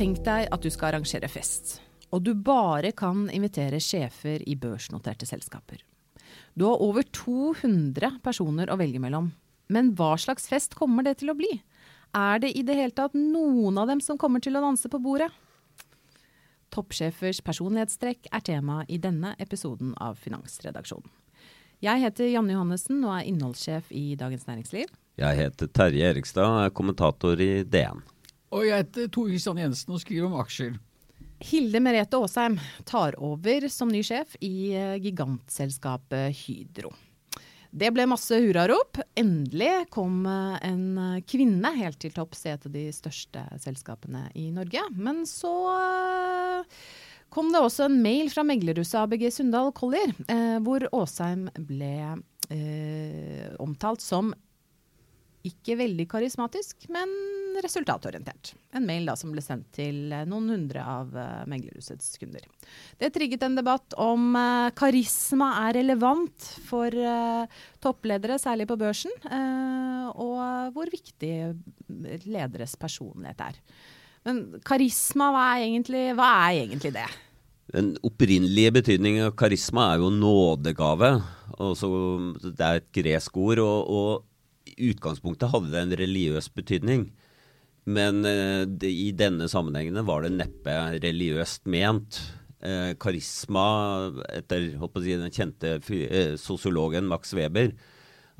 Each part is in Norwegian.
Tenk deg at du skal arrangere fest, og du bare kan invitere sjefer i børsnoterte selskaper. Du har over 200 personer å velge mellom, men hva slags fest kommer det til å bli? Er det i det hele tatt noen av dem som kommer til å danse på bordet? Toppsjefers personlighetstrekk er tema i denne episoden av Finansredaksjonen. Jeg heter Janne Johannessen og er innholdssjef i Dagens Næringsliv. Jeg heter Terje Erikstad og er kommentator i DN. Og jeg heter Tore Kristian Jensen og skriver om aksjer. Hilde Merete Aasheim tar over som ny sjef i eh, gigantselskapet Hydro. Det ble masse hurrarop. Endelig kom eh, en eh, kvinne helt til topps i et av de største selskapene i Norge. Men så kom det også en mail fra meglerhuset ABG Sundal Collier, hvor Aasheim ble omtalt som ikke veldig karismatisk, men resultatorientert. En mail da som ble sendt til noen hundre av uh, meglerhusets kunder. Det trigget en debatt om uh, karisma er relevant for uh, toppledere, særlig på børsen, og hvor viktig lederes personlighet er. Men karisma, hva er egentlig, hva er egentlig det? Den opprinnelige betydningen av karisma er jo nådegave. Også, det er et gresk ord. og, og i utgangspunktet hadde det en religiøs betydning. Men eh, i denne sammenhengen var det neppe religiøst ment. Eh, karisma, etter si, den kjente eh, sosiologen Max Weber,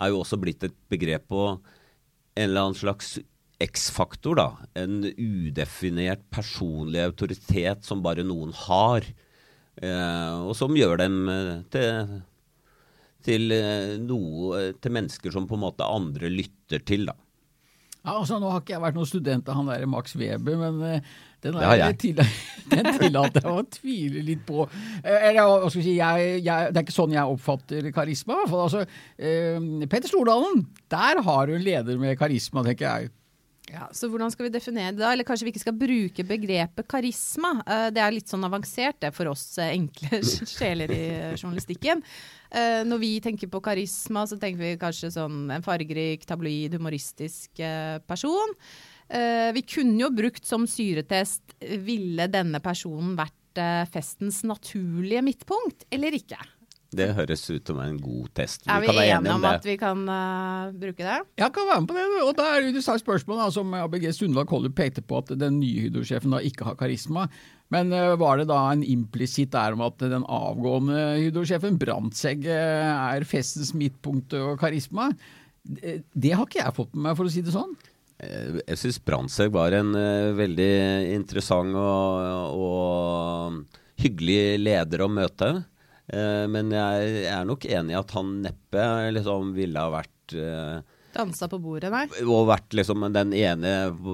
er jo også blitt et begrep på en eller annen slags X-faktor. da, En udefinert personlig autoritet som bare noen har. Og som gjør dem til til, eh, noe, til mennesker som på en måte andre lytter til. da. Ja, altså Nå har ikke jeg vært noen student av han der Max Weber, men uh, den, er, til, den tillater jeg å tvile litt på. Eller, hva skal si, jeg, jeg, Det er ikke sånn jeg oppfatter karisma. i hvert fall. Altså, uh, Petter Stordalen, der har du en leder med karisma, tenker jeg. Ja, så Hvordan skal vi definere det? da? Eller kanskje vi ikke skal bruke begrepet karisma? Det er litt sånn avansert det for oss enkle sjeler i journalistikken. Uh, når vi tenker på karisma, så tenker vi kanskje sånn en fargerik, tabloid, humoristisk person. Vi kunne jo brukt som syretest ville denne personen vært festens naturlige midtpunkt, eller ikke? Det høres ut som en god test. Vi er vi enige om, at vi kan uh, bruke det? Jeg kan være med på det. og Da er det et spørsmål da, som ABG Sundal Koller pekte på, at den nye Hydro-sjefen da ikke har karisma. Men uh, var det da en implisitt der om at den avgående Hydro-sjefen, Brandtzæg, er festens midtpunkt og karisma? Det, det har ikke jeg fått med meg, for å si det sånn. Eh, jeg syns Brandtzæg var en uh, veldig interessant og, og hyggelig leder å møte. Eh, men jeg er nok enig i at han neppe liksom ville ha vært uh, Dansa på bordet, nei? Og vært liksom den ene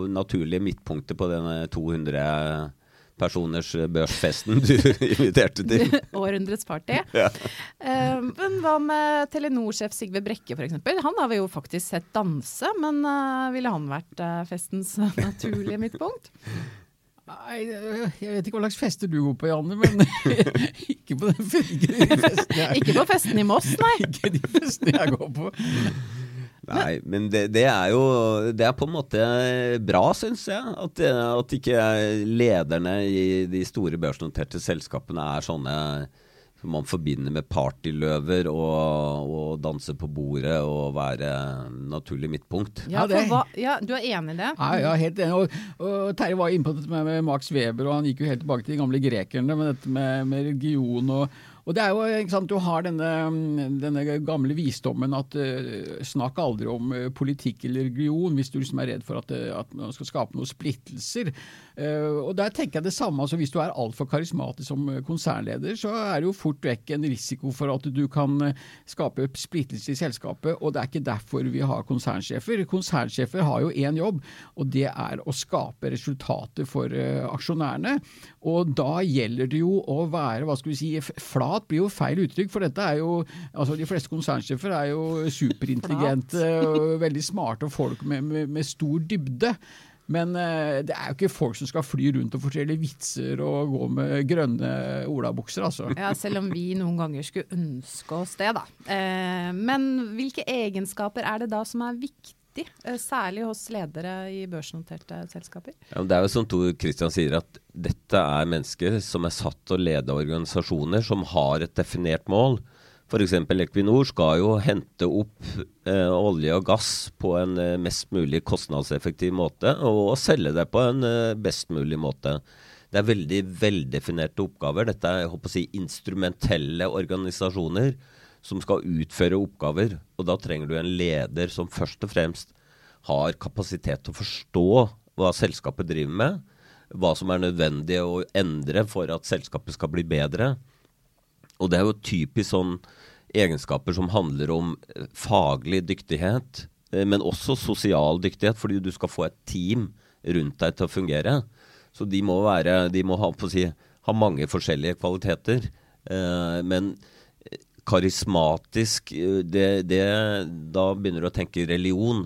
naturlige midtpunktet på denne 200 personers børsfesten du inviterte til. Århundrets party. Ja. Uh, men hva med Telenor-sjef Sigve Brekke f.eks.? Han har vi jo faktisk sett danse, men uh, ville han vært uh, festens naturlige midtpunkt? Nei, jeg vet ikke hva slags fester du går på, Janne, men ikke på den festen jeg Ikke på festen i Moss, nei. Ikke de festene jeg går på. Nei, men det, det, er jo Det er på en måte bra, syns jeg. At, at ikke lederne i de store børsnoterte selskapene er sånne man forbinder med partyløver og, og danse på bordet og være naturlig midtpunkt. Ja, hva, ja, Du er enig i det? Ja, ja, helt enig. Og, og Terje var inne på dette med, med Max Weber, og han gikk jo helt tilbake til de gamle grekerne med dette med, med religion. og og det er jo, ikke sant, Du har denne, denne gamle visdommen at uh, snakk aldri om uh, politikk eller religion hvis du liksom er redd for at, uh, at man skal skape noen splittelser. Uh, og der tenker jeg det samme, altså Hvis du er altfor karismatisk som uh, konsernleder, så er det jo fort vekk en risiko for at du kan uh, skape splittelse i selskapet. Og det er ikke derfor vi har konsernsjefer. Konsernsjefer har jo én jobb, og det er å skape resultater for aksjonærene. Og da gjelder det jo å være hva skal vi si, flat blir jo feil uttrykk, for dette er jo altså De fleste konsernsjefer er jo superintelligente og veldig smarte folk med, med, med stor dybde. Men eh, det er jo ikke folk som skal fly rundt og fortelle vitser og gå med grønne olabukser, altså. Ja, selv om vi noen ganger skulle ønske oss det, da. Eh, men hvilke egenskaper er det da som er viktig, eh, særlig hos ledere i børsnoterte selskaper? Ja, det er jo som Tor Christian sier, at dette er mennesker som er satt til å lede organisasjoner som har et definert mål. F.eks. Equinor skal jo hente opp eh, olje og gass på en eh, mest mulig kostnadseffektiv måte, og, selge det på en eh, best mulig måte. Det er veldig veldefinerte oppgaver. Dette er jeg håper å si, instrumentelle organisasjoner som skal utføre oppgaver. Og da trenger du en leder som først og fremst har kapasitet til å forstå hva selskapet driver med, hva som er nødvendig å endre for at selskapet skal bli bedre. Og det er jo typisk sånn egenskaper som handler om eh, faglig dyktighet, eh, men også sosial dyktighet, fordi du skal få et team rundt deg til å fungere. Så de må, være, de må ha, si, ha mange forskjellige kvaliteter. Eh, men karismatisk, det, det, da begynner du å tenke religion.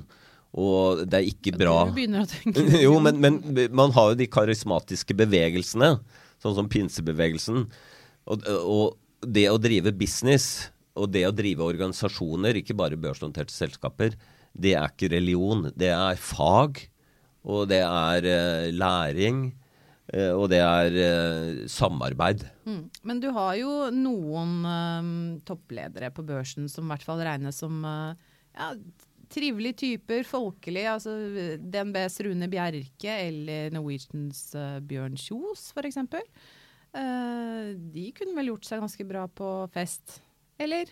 Og det er ikke bra Du begynner å tenke jo, men, men man har jo de karismatiske bevegelsene, sånn som pinsebevegelsen. Og, og det å drive business og det å drive organisasjoner, ikke bare børsnoterte selskaper, det er ikke religion. Det er fag, og det er uh, læring, Uh, og det er uh, samarbeid. Mm. Men du har jo noen toppledere på børsen som i hvert fall regnes som ja, trivelige typer, folkelige. Altså DNBs Rune Bjerke eller Norwegians Bjørn Kjos f.eks. Uh, de kunne vel gjort seg ganske bra på fest, eller?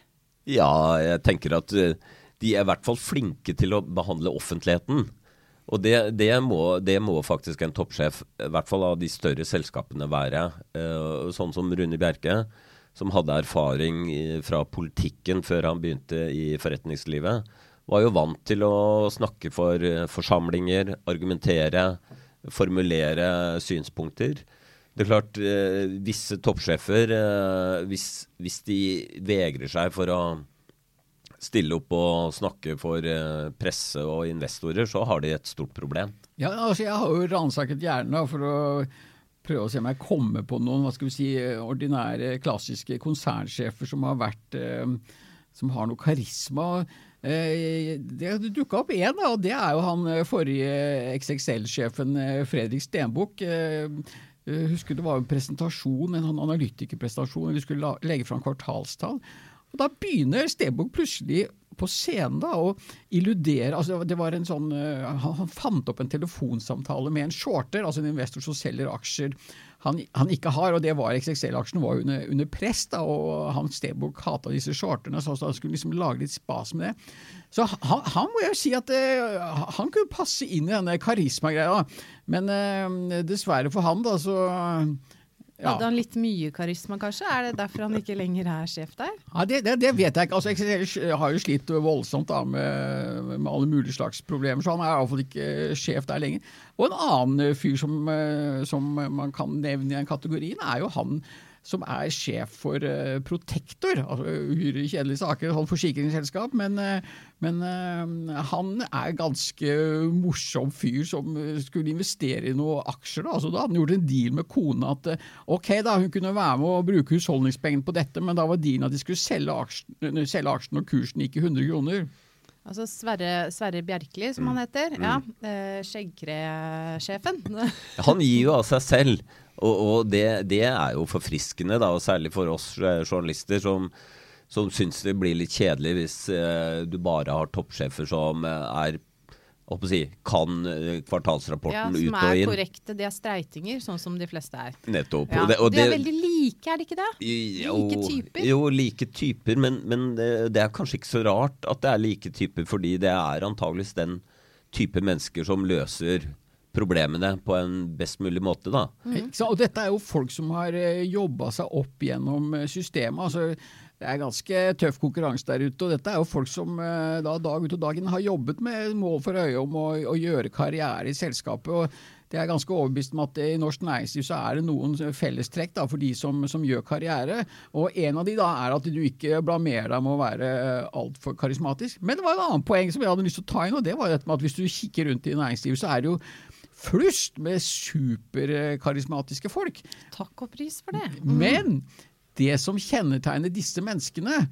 Ja, jeg tenker at eh, de er i hvert fall flinke til å behandle offentligheten. Og det, det, må, det må faktisk en toppsjef, i hvert fall av de større selskapene, være. Eh, sånn som Rune Bjerke, som hadde erfaring fra politikken før han begynte i forretningslivet, var jo vant til å snakke for eh, forsamlinger, argumentere, formulere synspunkter. Det er klart, eh, visse toppsjefer, eh, hvis, hvis, de vegrer seg for å stille opp og snakke for eh, presse og investorer, så har de et stort problem. Ja, altså Jeg har jo ransaket hjernen for å prøve å se om jeg kommer på noen hva skal vi si, ordinære, klassiske konsernsjefer som har vært som har noe karisma. Det dukka opp én, og det er jo han forrige XXL-sjefen Fredrik Stenbukk. Eh, jeg husker det var en presentasjon, en sånn analytikerpresentasjon, vi skulle legge fram kvartalstall. Og Da begynner Stenbukk plutselig på scenen da, og illudere altså det var en sånn, eh, han, fant opp en telefonsamtale med en shorter, altså en investor som selger aksjer han, han ikke har, og det var XXL-aksjen var under, under press, da, og han Stebok hata disse shorterne, så han skulle liksom lage litt spas med det. Så han, han må jeg jo si at uh, han kunne passe inn i denne karismagreia, men uh, dessverre for han, da, så ja. Hadde han litt mye karisma, kanskje? Er det derfor han ikke lenger er sjef der? Ja, det, det, det vet jeg ikke. Altså, jeg har jo slitt voldsomt da, med, med alle mulige slags problemer, så han er iallfall ikke sjef der lenger. Og en annen fyr som, eh, som man kan nevne i den kategorien, er jo han som er sjef for uh, Protektor. altså Uhyre kjedelige saker, holdt forsikringsselskap. Men, uh, men uh, han er ganske morsom fyr som skulle investere i noen aksjer. Da. Altså, da hadde han gjort en deal med kona at uh, ok da, hun kunne være med og bruke husholdningspengene på dette, men da var dealen at de skulle selge aksjen, selge aksjen når kursen gikk i 100 kroner. Altså Sverre, Sverre Bjerkeli, som han heter. Ja, eh, Skjeggkresjefen. Han gir jo av seg selv, og, og det, det, er jo forfriskende, da, og særlig for oss eh, journalister som, som syns det blir litt kjedelig hvis eh, du bare har toppsjefer som eh, er si, kan eh, kvartalsrapporten ja, ut og inn. Som er korrekte. De er streitinger, sånn som de fleste er. Nettopp. Ja. Og det, og de er veldig like, er de ikke det? Jo, like typer. Jo, like typer, men, men det, det, er kanskje ikke så rart at det er like typer, fordi det er antageligvis den type mennesker som løser problemene på en best mulig måte, da. Mm. Og dette er jo folk som har eh, jobba seg opp gjennom eh, systemet. altså det er ganske tøff konkurranse der ute. og Dette er jo folk som eh, da, dag ut og dagen har jobbet med mål for øye om å, å, gjøre karriere i selskapet. og det er ganske overbevist om at I norsk næringsliv så er det noen fellestrekk da, for de som, som, gjør karriere. og En av de da er at du ikke blamerer deg med å være altfor karismatisk. Men det var et annet poeng som jeg hadde lyst til å ta inn. og det var dette med at Hvis du kikker rundt i næringslivet, så er det jo flust med superkarismatiske folk. Takk og pris for det. Mm. Men det som kjennetegner disse menneskene,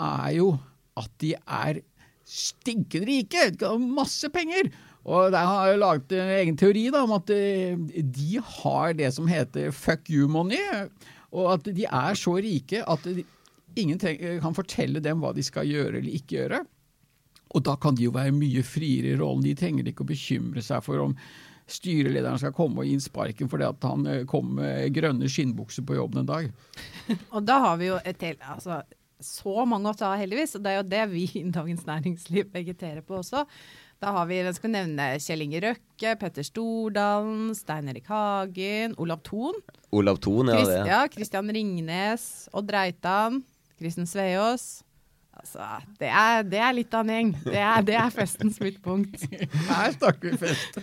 er jo at de er stinkende rike. Masse penger. Og der har jeg laget en egen teori da, om at eh, de har det som heter fuck you money. Og at de er så rike at ingen kan fortelle dem hva de skal gjøre eller ikke gjøre. Og da kan de jo være mye friere i rollen. De trenger ikke å bekymre seg for om styrelederen skal komme og gi sparken fordi at han eh, kom med grønne skinnbukser på jobben en dag. og da har vi jo et helt altså, så mange å ta, heldigvis. Og det er jo det vi i Dagens Næringsliv vegeterer på også. Da har vi, jeg skal nevne Kjell Inge Røkke, Petter Stordalen, Stein Erik Hagen, Olav Thon. Olav Thon, ja, Christ, ja. Christian Ringnes, Odd Reitan, Kristen Sveås. Altså, det er, det er, litt av en gjeng. Det er, det er festens midtpunkt. Her snakker vi fest.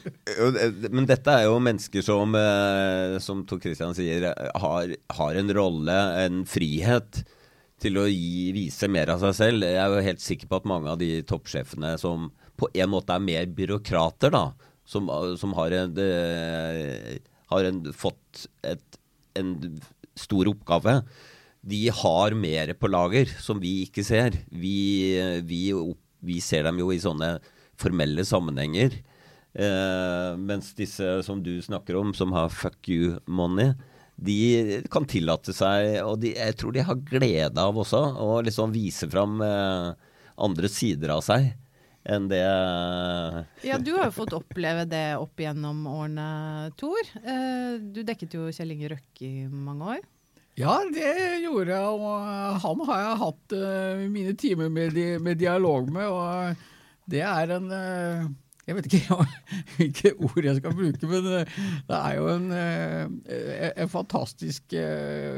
Men dette er jo mennesker som, eh, som Tor Christian sier, har, har, en rolle, en frihet, til å gi, vise mer av seg selv. Jeg er jo helt sikker på at mange av de toppsjefene som på en måte er mer byråkrater, da, som, som har, en, de, har en, fått et, en stor oppgave de har mer på lager som vi ikke ser. Vi, vi, vi ser dem jo i sånne formelle sammenhenger. Eh, mens disse som du snakker om, som har fuck you money, de kan tillate seg, og de, jeg tror de har glede av også, å liksom vise fram eh, andre sider av seg enn det Ja, du har jo fått oppleve det opp gjennom årene, Tor. Eh, du dekket jo Kjell Inge Røkke i mange år. Ja, det gjorde jeg, og han har jeg hatt uh, mine timer med, di med, dialog med. Og det er en uh, Jeg vet ikke hvilke ord jeg skal bruke, men det er jo en, uh, en fantastisk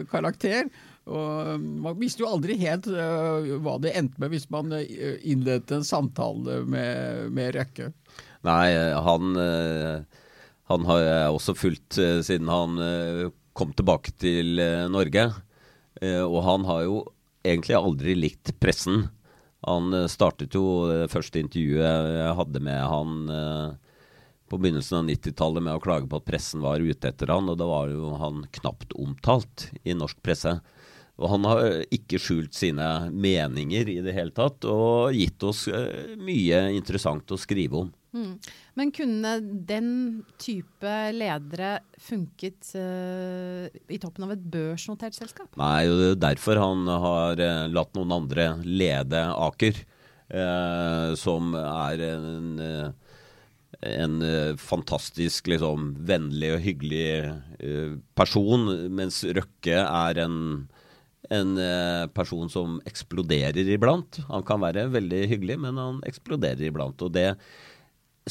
karakter. Og man visste jo aldri helt hva det endte med hvis man innledet en samtale med, med Røkke. Nei, han, han har jeg også fulgt siden han kom tilbake til eh, Norge. Eh, og han har jo egentlig aldri likt pressen. Han eh, startet jo det første intervjuet jeg hadde med han på begynnelsen av 90-tallet med å klage på at pressen var ute etter han, og da var jo han knapt omtalt i norsk presse. Og han har ikke skjult sine meninger i det hele tatt, og gitt oss mye interessant å skrive om. Mm. Men kunne den type ledere funket uh, i toppen av et børsnotert selskap? Nei, det er derfor han har uh, latt noen andre lede Aker, uh, som er en, en fantastisk liksom, vennlig og hyggelig person, mens Røkke er en en person som eksploderer iblant. Han kan være veldig hyggelig, men han eksploderer iblant. Og det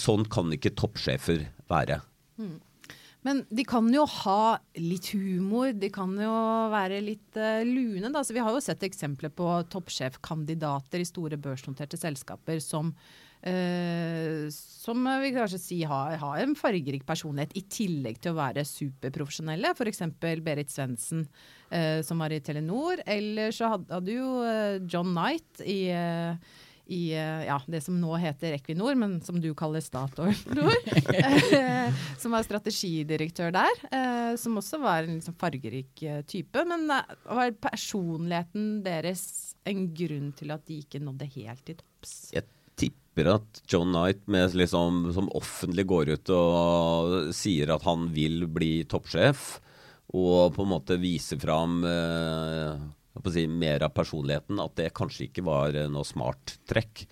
Sånn kan ikke toppsjefer være. Mm. Men de kan jo ha litt humor, de kan jo være litt uh, lune. Da. Så vi har jo sett eksempler på toppsjefkandidater i store børsnoterte selskaper som, uh, som vi kanskje si har, har, en fargerik personlighet, i tillegg til å være superprofesjonelle. F.eks. Berit Svendsen, uh, som var i Telenor. Eller så hadde, hadde jo John Knight i i eh, ja, det som nå heter Equinor, men som du kaller Statoil, som var strategidirektør der. Eh, som også var en liksom fargerik eh, type. Men var personligheten deres en grunn til at de ikke nådde helt til topps? Jeg tipper at John Knight med liksom, som offentlig går ut og sier at han vil bli toppsjef, og på en måte viser fram eh, si, mer av personligheten, at det kanskje ikke var noe smart trekk.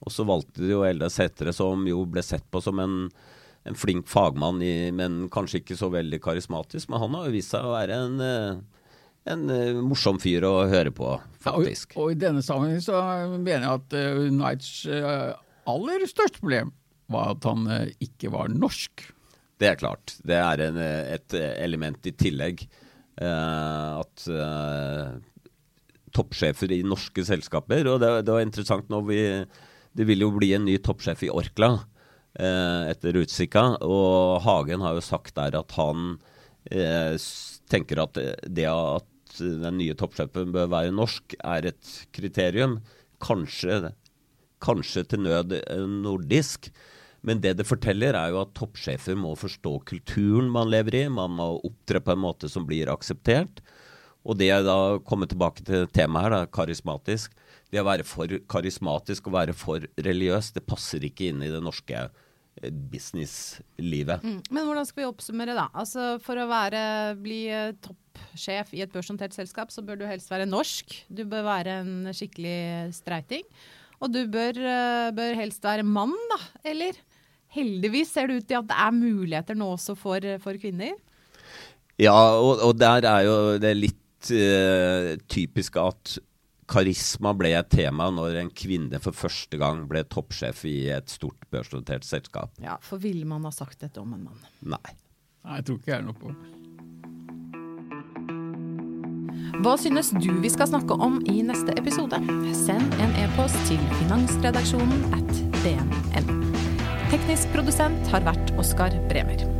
Og så valgte de jo Elde Sætre, som jo ble sett på som en, en flink fagmann, i, men kanskje ikke så veldig karismatisk. Men han har jo vist seg å være en, eh, en uh, morsom fyr å høre på, faktisk. Ja, og, og, i denne sammenheng så mener jeg at uh, Knights uh, aller største problem var at han ikke var norsk. Det er klart. Det er en, et element i tillegg. at toppsjefer i norske selskaper, og det, det var interessant når vi det vil jo bli en ny toppsjef i Orkla eh, etter Utsika. Og Hagen har jo sagt der at han eh, tenker at det at den nye toppsjefen bør være norsk, er et kriterium. Kanskje, kanskje til nød eh, nordisk. Men det det forteller, er jo at toppsjefer må forstå kulturen man lever i. Man må opptre på en måte som blir akseptert. Og det jeg da kommer tilbake til temaet her, da, karismatisk det å være for karismatisk og være for religiøs, det passer ikke inn i det norske eh, businesslivet. Mm. Men hvordan skal vi oppsummere, da? Altså, for å være, bli eh, toppsjef i et børsnotert selskap, så bør du helst være norsk. Du bør være en skikkelig streiting. Og du bør, eh, bør helst være mann, da. Eller? Heldigvis ser det ut til at det er muligheter nå også for, for kvinner. Ja, og, og, der er jo det litt uh, typisk at karisma ble et tema når en kvinne for første gang ble toppsjef i et stort børsnotert selskap. Ja, for ville man ha sagt dette om en mann? Nei. Nei, jeg tror ikke jeg er noe på. Hva synes du vi skal snakke om i neste episode? Send en e-post til finansredaksjonen at dnn. Teknisk produsent har vært Oskar Bremer.